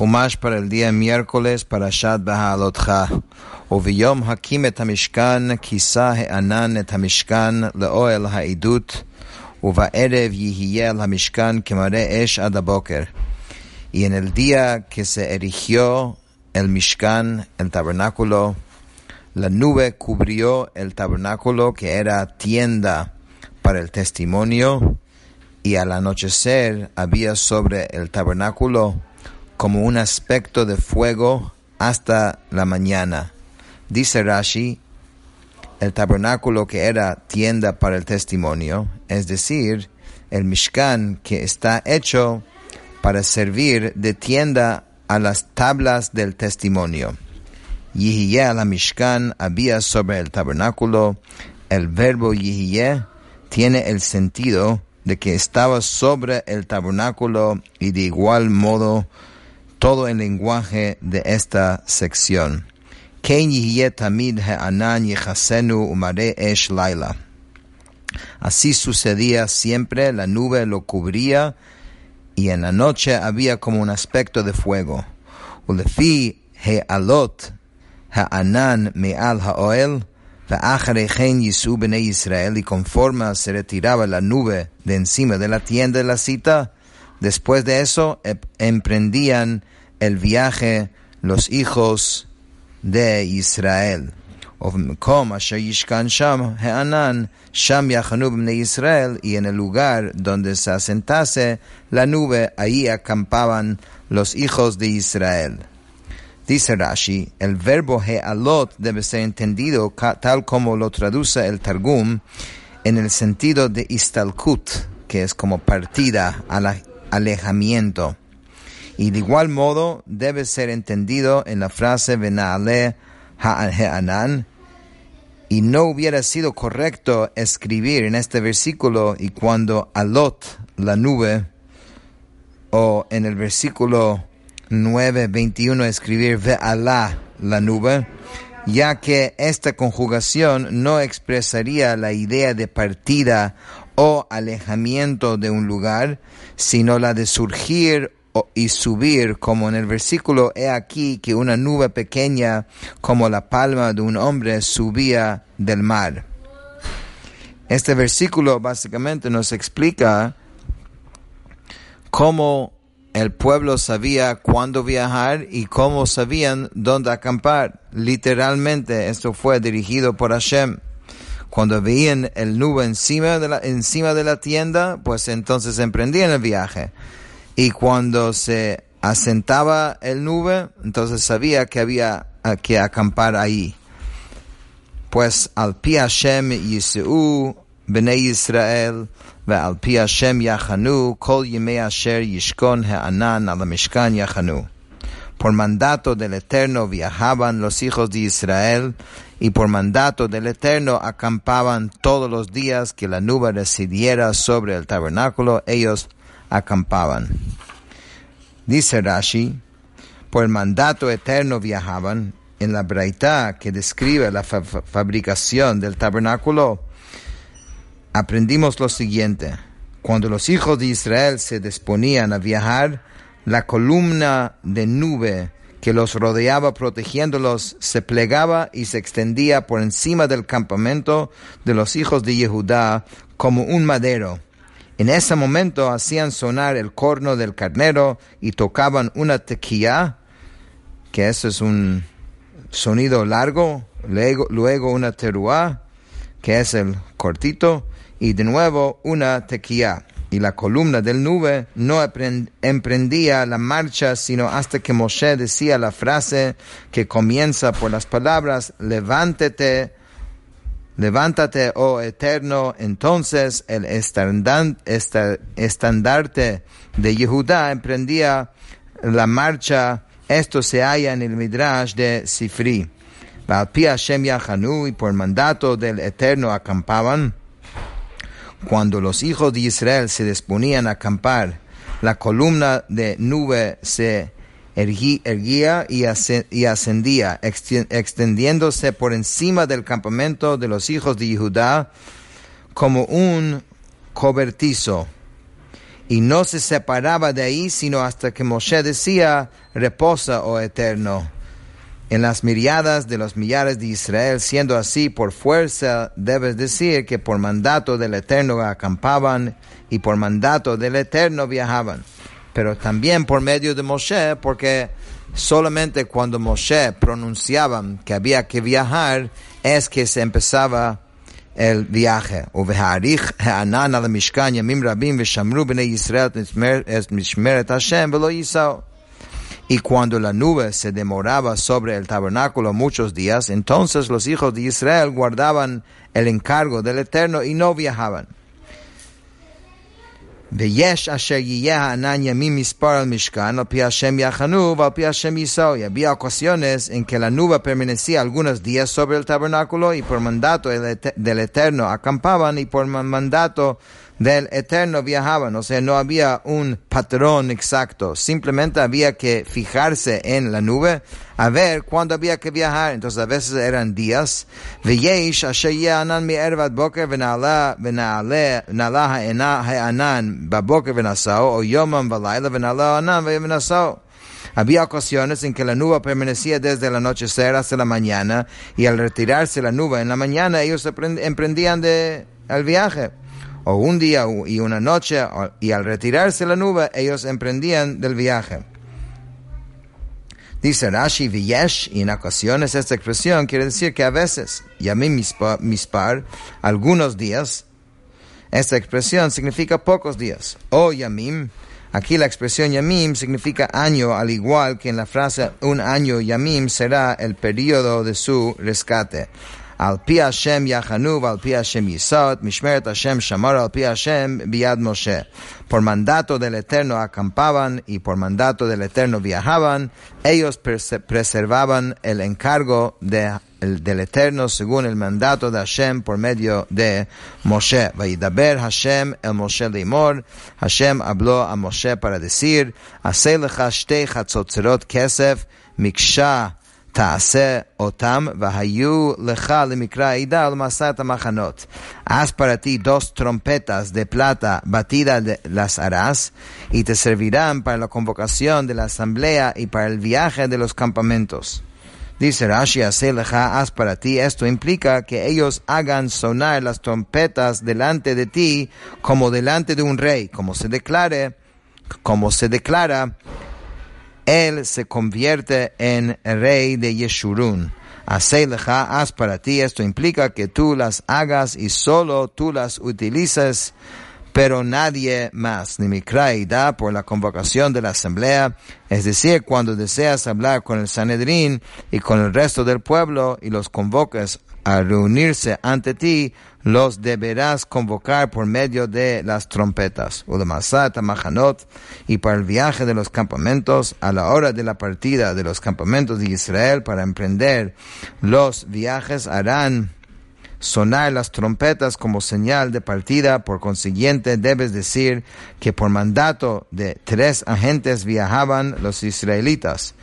Para el día miércoles para Shad Bahalotcha. Uviyom hakim et hamishkan, kisa he'anan et hamishkan, le'oel ha'idut, uva'erev yihiel hamishkan kemare esh ad Y en el día que se erigió el mishkan, el tabernáculo, la nube cubrió el tabernáculo que era tienda para el testimonio, y al anochecer había sobre el tabernáculo como un aspecto de fuego hasta la mañana. Dice Rashi, el tabernáculo que era tienda para el testimonio, es decir, el Mishkan que está hecho para servir de tienda a las tablas del testimonio. Yihye la Mishkan había sobre el tabernáculo, el verbo Yihye tiene el sentido de que estaba sobre el tabernáculo y de igual modo todo el lenguaje de esta sección. Así sucedía siempre, la nube lo cubría y en la noche había como un aspecto de fuego. ha'anan me'al ha'oel, Israel, y conforme se retiraba la nube de encima de la tienda de la cita, después de eso emprendían el viaje los hijos de Israel. Y en el lugar donde se asentase la nube, ahí acampaban los hijos de Israel. Dice Rashi, el verbo he'alot debe ser entendido tal como lo traduce el Targum en el sentido de istalkut, que es como partida, alejamiento. Y de igual modo debe ser entendido en la frase Venale Ha'anan. Y no hubiera sido correcto escribir en este versículo y cuando alot, la nube, o en el versículo 9.21 escribir Ve'alá, la nube, ya que esta conjugación no expresaría la idea de partida o alejamiento de un lugar, sino la de surgir y subir, como en el versículo, he aquí que una nube pequeña como la palma de un hombre subía del mar. Este versículo básicamente nos explica cómo el pueblo sabía cuándo viajar y cómo sabían dónde acampar. Literalmente esto fue dirigido por Hashem. Cuando veían el nube encima de la, encima de la tienda, pues entonces emprendían el viaje. Y cuando se asentaba el nube, entonces sabía que había que acampar ahí. Pues al pi Hashem Yiseu Bnei Israel al pi Hashem Yachanu Kol Yimei Asher Yishkon Ha'anan al Mishkan Yachanu. Por mandato del Eterno viajaban los hijos de Israel y por mandato del Eterno acampaban todos los días que la nube residiera sobre el tabernáculo. Ellos acampaban. Dice Rashi, por mandato eterno viajaban. En la Braita que describe la fabricación del tabernáculo, aprendimos lo siguiente. Cuando los hijos de Israel se disponían a viajar, la columna de nube que los rodeaba protegiéndolos se plegaba y se extendía por encima del campamento de los hijos de Yehudá como un madero en ese momento hacían sonar el corno del carnero y tocaban una tequía, que eso es un sonido largo, luego, una teruá, que es el cortito, y de nuevo una tequía. Y la columna del nube no emprendía la marcha sino hasta que Moshe decía la frase que comienza por las palabras, levántate Levántate, oh eterno, entonces el estandarte de Yehudá emprendía la marcha. Esto se halla en el Midrash de Sifri. Y por mandato del Eterno acampaban. Cuando los hijos de Israel se disponían a acampar, la columna de nube se erguía y ascendía, extendiéndose por encima del campamento de los hijos de Judá como un cobertizo. y no se separaba de ahí sino hasta que Moshe decía, reposa, oh eterno. En las miriadas de los millares de Israel, siendo así por fuerza, debes decir que por mandato del eterno acampaban y por mandato del eterno viajaban. Pero también por medio de Moshe, porque solamente cuando Moshe pronunciaba que había que viajar, es que se empezaba el viaje. Y cuando la nube se demoraba sobre el tabernáculo muchos días, entonces los hijos de Israel guardaban el encargo del Eterno y no viajaban. ויש אשר יהיה הענן ימים מספר על משכן, על פי השם יחנו ועל פי השם יישאו. Y había ocasiones en que la nube permanecía algunos días sobre el tabernáculo y por mandato del Eterno acampaban y por mandato del Eterno viajaban, o sea, no había un patrón exacto, simplemente había que fijarse en la nube a ver cuándo había que viajar. Entonces a veces eran días. Veyesh Ashayanan mi ervat boker nala o anan. Había ocasiones en que la nube permanecía desde el anochecer hasta la mañana y al retirarse la nube en la mañana ellos emprendían de, el viaje. O un día y una noche y al retirarse la nube ellos emprendían del viaje. Dice Rashi Viyesh, y en ocasiones esta expresión quiere decir que a veces, Yamim Mispar, algunos días, esta expresión significa pocos días. O Yamim, aquí la expresión Yamim significa año, al igual que en la frase un año Yamim será el periodo de su rescate. Al pi Hashem yachanu, al pi Hashem yisot, mishmeret Hashem shamar, al pi Hashem biad Moshe. Por mandato del Eterno acampaban y por mandato del Eterno viajaban. Ellos preservaban el encargo de, el, del Eterno según el mandato de Hashem por medio de Moshe. Vaidaber Hashem el Moshe limor. Hashem habló a Moshe para decir, Hacé lecha shtei chatzotzerot kesef, miksha Haz para ti dos trompetas de plata batidas las harás y te servirán para la convocación de la asamblea y para el viaje de los campamentos. Dice Rashi, haz para ti. Esto implica que ellos hagan sonar las trompetas delante de ti como delante de un rey, como se declare, como se declara él se convierte en rey de Yeshurun. Aseleja, haz para ti. Esto implica que tú las hagas y solo tú las utilizas, pero nadie más. Ni mi da por la convocación de la asamblea, es decir, cuando deseas hablar con el Sanedrín y con el resto del pueblo y los convoques a reunirse ante ti, los deberás convocar por medio de las trompetas, y para el viaje de los campamentos, a la hora de la partida de los campamentos de Israel para emprender los viajes harán sonar las trompetas como señal de partida, por consiguiente debes decir que por mandato de tres agentes viajaban los israelitas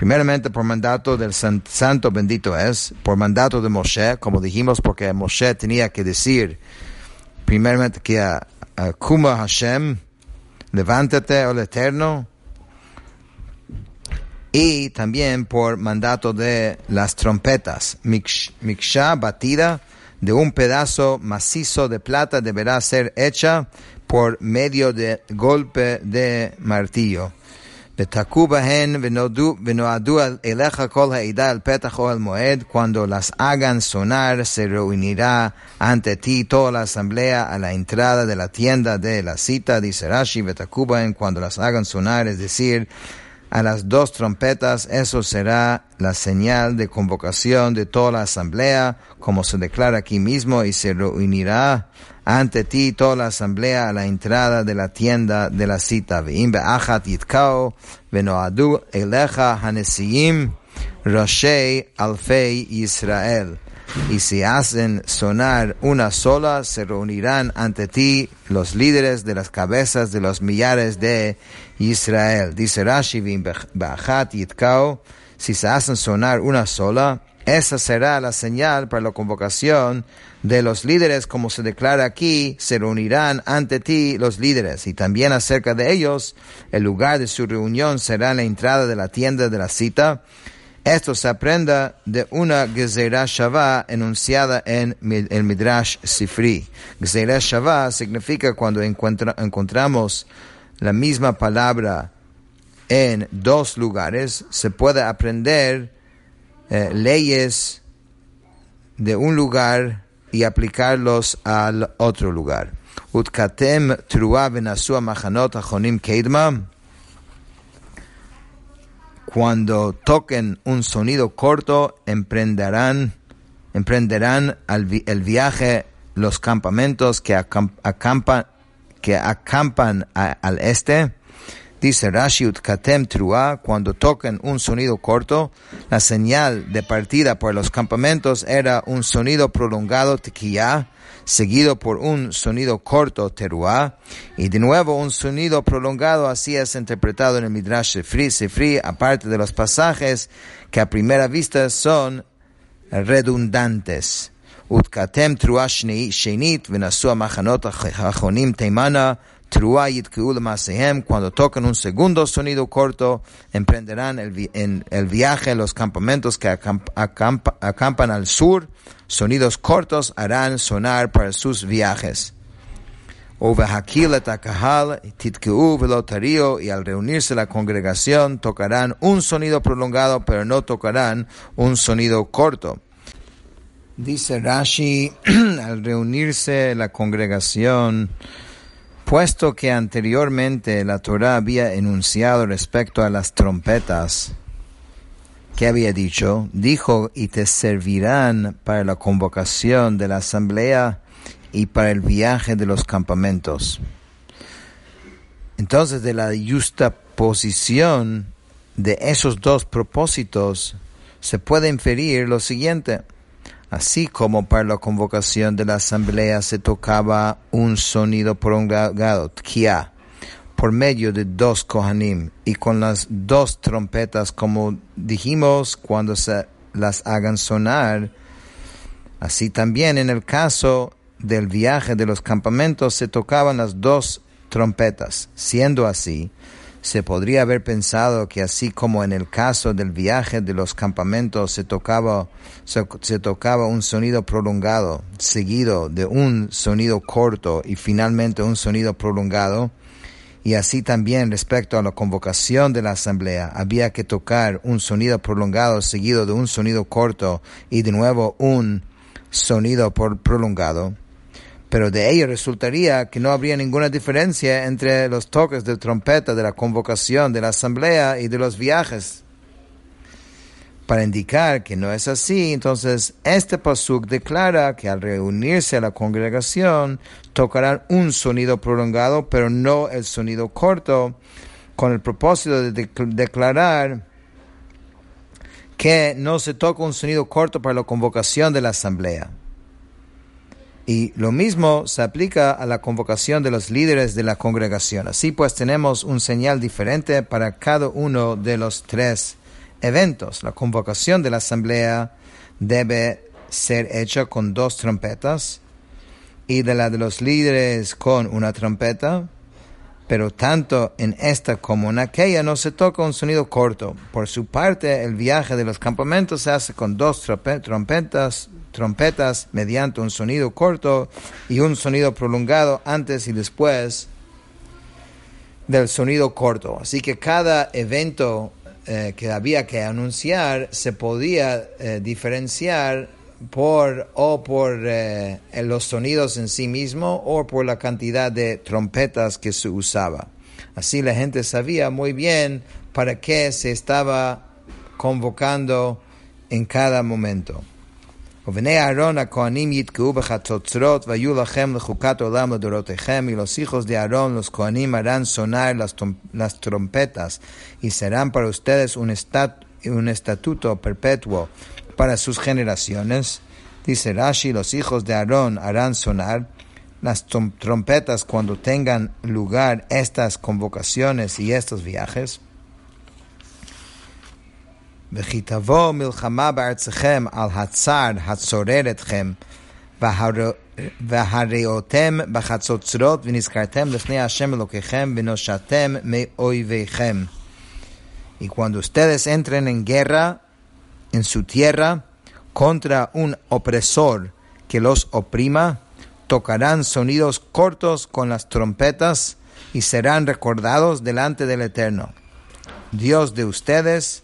Primeramente por mandato del santo bendito es, por mandato de Moshe, como dijimos, porque Moshe tenía que decir primeramente que a, Kuma Hashem, levántate, al Eterno, y también por mandato de las trompetas, miksha batida de un pedazo macizo de plata deberá ser hecha por medio de golpe de martillo. Cuando las hagan sonar, se reunirá ante ti toda la asamblea a la entrada de la tienda de la cita, dice Rashi, cuando las hagan sonar, es decir, a las dos trompetas, eso será la señal de convocación de toda la asamblea, como se declara aquí mismo, y se reunirá ante ti toda la asamblea a la entrada de la tienda de la cita. alfei Israel. Y si hacen sonar una sola, se reunirán ante ti los líderes de las cabezas de los millares de Israel. Dice Rashi, si se hacen sonar una sola, Esa será la señal para la convocación de los líderes, como se declara aquí, se reunirán ante ti los líderes, y también acerca de ellos, el lugar de su reunión será la entrada de la tienda de la cita. Esto se aprenda de una Gezerah Shavá enunciada en el Midrash Sifri. Gezerah Shavá significa cuando encontramos la misma palabra en dos lugares, se puede aprender eh, leyes de un lugar y aplicarlos al otro lugar. Utkatem machanot keidma. Cuando toquen un sonido corto, emprenderán, emprenderán el viaje los campamentos que, acampan, que acampan al este Dice Rashi Katem Trua, cuando tocan un sonido corto, la señal de partida por los campamentos era un sonido prolongado Tequia, seguido por un sonido corto Teruá, y de nuevo un sonido prolongado, así es interpretado en el Midrash Sefri, Sefri, aparte de los pasajes que a primera vista son redundantes. Utkatem Trua Shenit, Venasua Machanot Achonim Teimana, cuando tocan un segundo sonido corto, emprenderán el, en el viaje a los campamentos que acampan al sur. Sonidos cortos harán sonar para sus viajes. Y al reunirse la congregación tocarán un sonido prolongado, pero no tocarán un sonido corto. Dice Rashi, al reunirse la congregación, Puesto que anteriormente la Torah había enunciado respecto a las trompetas, que había dicho? Dijo, y te servirán para la convocación de la asamblea y para el viaje de los campamentos. Entonces, de la justa posición de esos dos propósitos, se puede inferir lo siguiente así como para la convocación de la asamblea se tocaba un sonido prolongado, tkia, por medio de dos kohanim y con las dos trompetas, como dijimos cuando se las hagan sonar. Así también en el caso del viaje de los campamentos se tocaban las dos trompetas. Siendo así, se podría haber pensado que así como en el caso del viaje de los campamentos se tocaba, se, tocaba un sonido prolongado, seguido de un sonido corto y finalmente un sonido prolongado, y así también respecto a la convocación de la asamblea, había que tocar un sonido prolongado seguido de un sonido corto y de nuevo un sonido prolongado pero de ello resultaría que no habría ninguna diferencia entre los toques de trompeta de la convocación de la asamblea y de los viajes. Para indicar que no es así, entonces este pasuk declara que al reunirse a la congregación tocarán un sonido prolongado, pero no el sonido corto, con el propósito de declarar que no se toca un sonido corto para la convocación de la asamblea. Y lo mismo se aplica a la convocación de los líderes de la congregación. Así pues tenemos un señal diferente para cada uno de los tres eventos. La convocación de la asamblea debe ser hecha con dos trompetas y de la de los líderes con una trompeta, pero tanto en esta como en aquella no se toca un sonido corto. Por su parte, el viaje de los campamentos se hace con dos trompetas, trompetas mediante un sonido corto y un sonido prolongado antes y después del sonido corto. Así que cada evento eh, que había que anunciar se podía eh, diferenciar por o por eh, los sonidos en sí mismo o por la cantidad de trompetas que se usaba. Así la gente sabía muy bien para qué se estaba convocando en cada momento. ובני אהרון הכהנים יתקעו בחצוצרות והיו לכם לחוקת עולם לדורותיכם y los hijos de Aarón los coanim harán sonar las, las trompetas y serán para ustedes un, estat, un estatuto perpetuo para sus generaciones. Dice Rashi, los hijos de Aarón harán sonar las trompetas cuando tengan lugar estas convocaciones y estos viajes. וכי תבוא מלחמה בארצכם על הצר הצורר אתכם, והריאותם בחצוצרות, ונזכרתם לפני השם אלוקיכם, ונושעתם מאויביכם. Y cuando ustedes entren en guerra en su tierra contra un opresor que los oprima, tocarán sonidos cortos con las trompetas y serán recordados delante del Eterno, Dios de ustedes,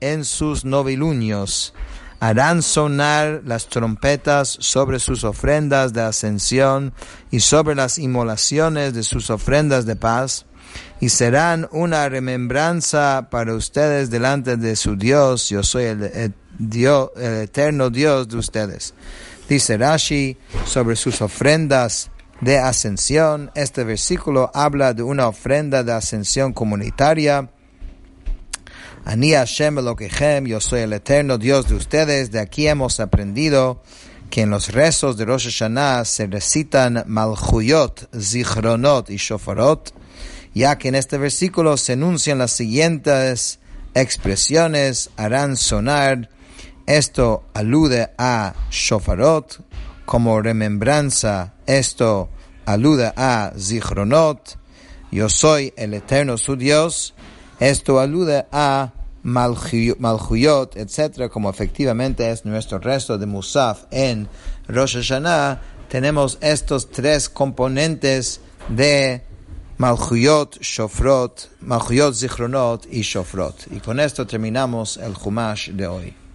en sus novilunios, harán sonar las trompetas sobre sus ofrendas de ascensión y sobre las inmolaciones de sus ofrendas de paz, y serán una remembranza para ustedes delante de su Dios. Yo soy el, Dios, el eterno Dios de ustedes. Dice Rashi sobre sus ofrendas de ascensión. Este versículo habla de una ofrenda de ascensión comunitaria Ani Hashem Elokehem, yo soy el eterno Dios de ustedes. De aquí hemos aprendido que en los rezos de Rosh Hashanah se recitan Malchuyot, Zichronot y Shofarot, ya que en este versículo se enuncian las siguientes expresiones, harán sonar. Esto alude a Shofarot como remembranza. Esto alude a Zichronot. Yo soy el eterno su Dios. Esto alude a Malchuyot, etc., como efectivamente es nuestro resto de Musaf en Rosh Hashanah, tenemos estos tres componentes de Malchuyot, Shofrot, Malchuyot, Zichronot y Shofrot. Y con esto terminamos el Humash de hoy.